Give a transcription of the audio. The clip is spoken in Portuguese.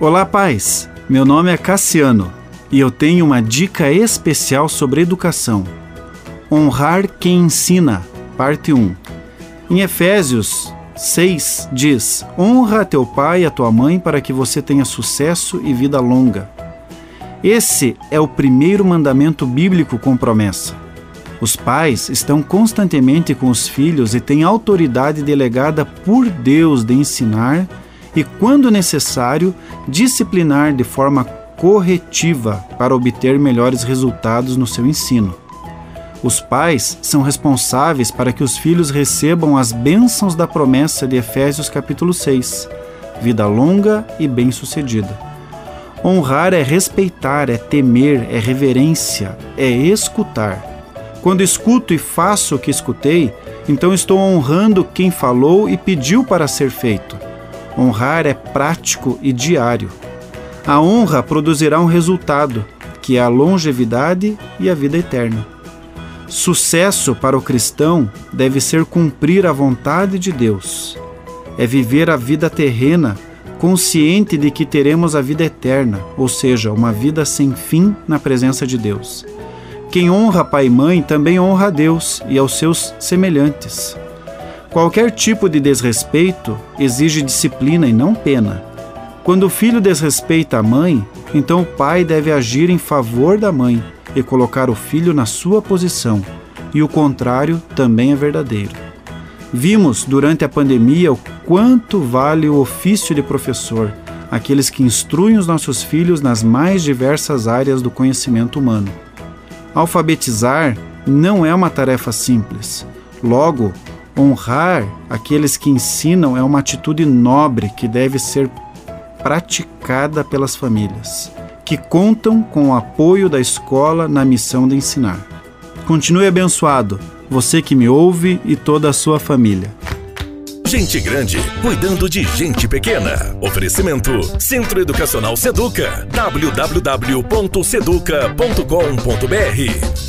Olá, pais. Meu nome é Cassiano e eu tenho uma dica especial sobre educação. Honrar quem ensina, parte 1. Em Efésios 6 diz: Honra teu pai e a tua mãe para que você tenha sucesso e vida longa. Esse é o primeiro mandamento bíblico com promessa. Os pais estão constantemente com os filhos e têm autoridade delegada por Deus de ensinar e, quando necessário, disciplinar de forma corretiva para obter melhores resultados no seu ensino. Os pais são responsáveis para que os filhos recebam as bênçãos da promessa de Efésios capítulo 6, vida longa e bem-sucedida. Honrar é respeitar, é temer, é reverência, é escutar. Quando escuto e faço o que escutei, então estou honrando quem falou e pediu para ser feito. Honrar é prático e diário. A honra produzirá um resultado, que é a longevidade e a vida eterna. Sucesso para o cristão deve ser cumprir a vontade de Deus. É viver a vida terrena consciente de que teremos a vida eterna, ou seja, uma vida sem fim na presença de Deus. Quem honra pai e mãe também honra a Deus e aos seus semelhantes. Qualquer tipo de desrespeito exige disciplina e não pena. Quando o filho desrespeita a mãe, então o pai deve agir em favor da mãe e colocar o filho na sua posição, e o contrário também é verdadeiro. Vimos durante a pandemia o quanto vale o ofício de professor, aqueles que instruem os nossos filhos nas mais diversas áreas do conhecimento humano. Alfabetizar não é uma tarefa simples. Logo, honrar aqueles que ensinam é uma atitude nobre que deve ser praticada pelas famílias, que contam com o apoio da escola na missão de ensinar. Continue abençoado, você que me ouve e toda a sua família. Gente grande cuidando de gente pequena. Oferecimento Centro Educacional Seduca. www.seduca.com.br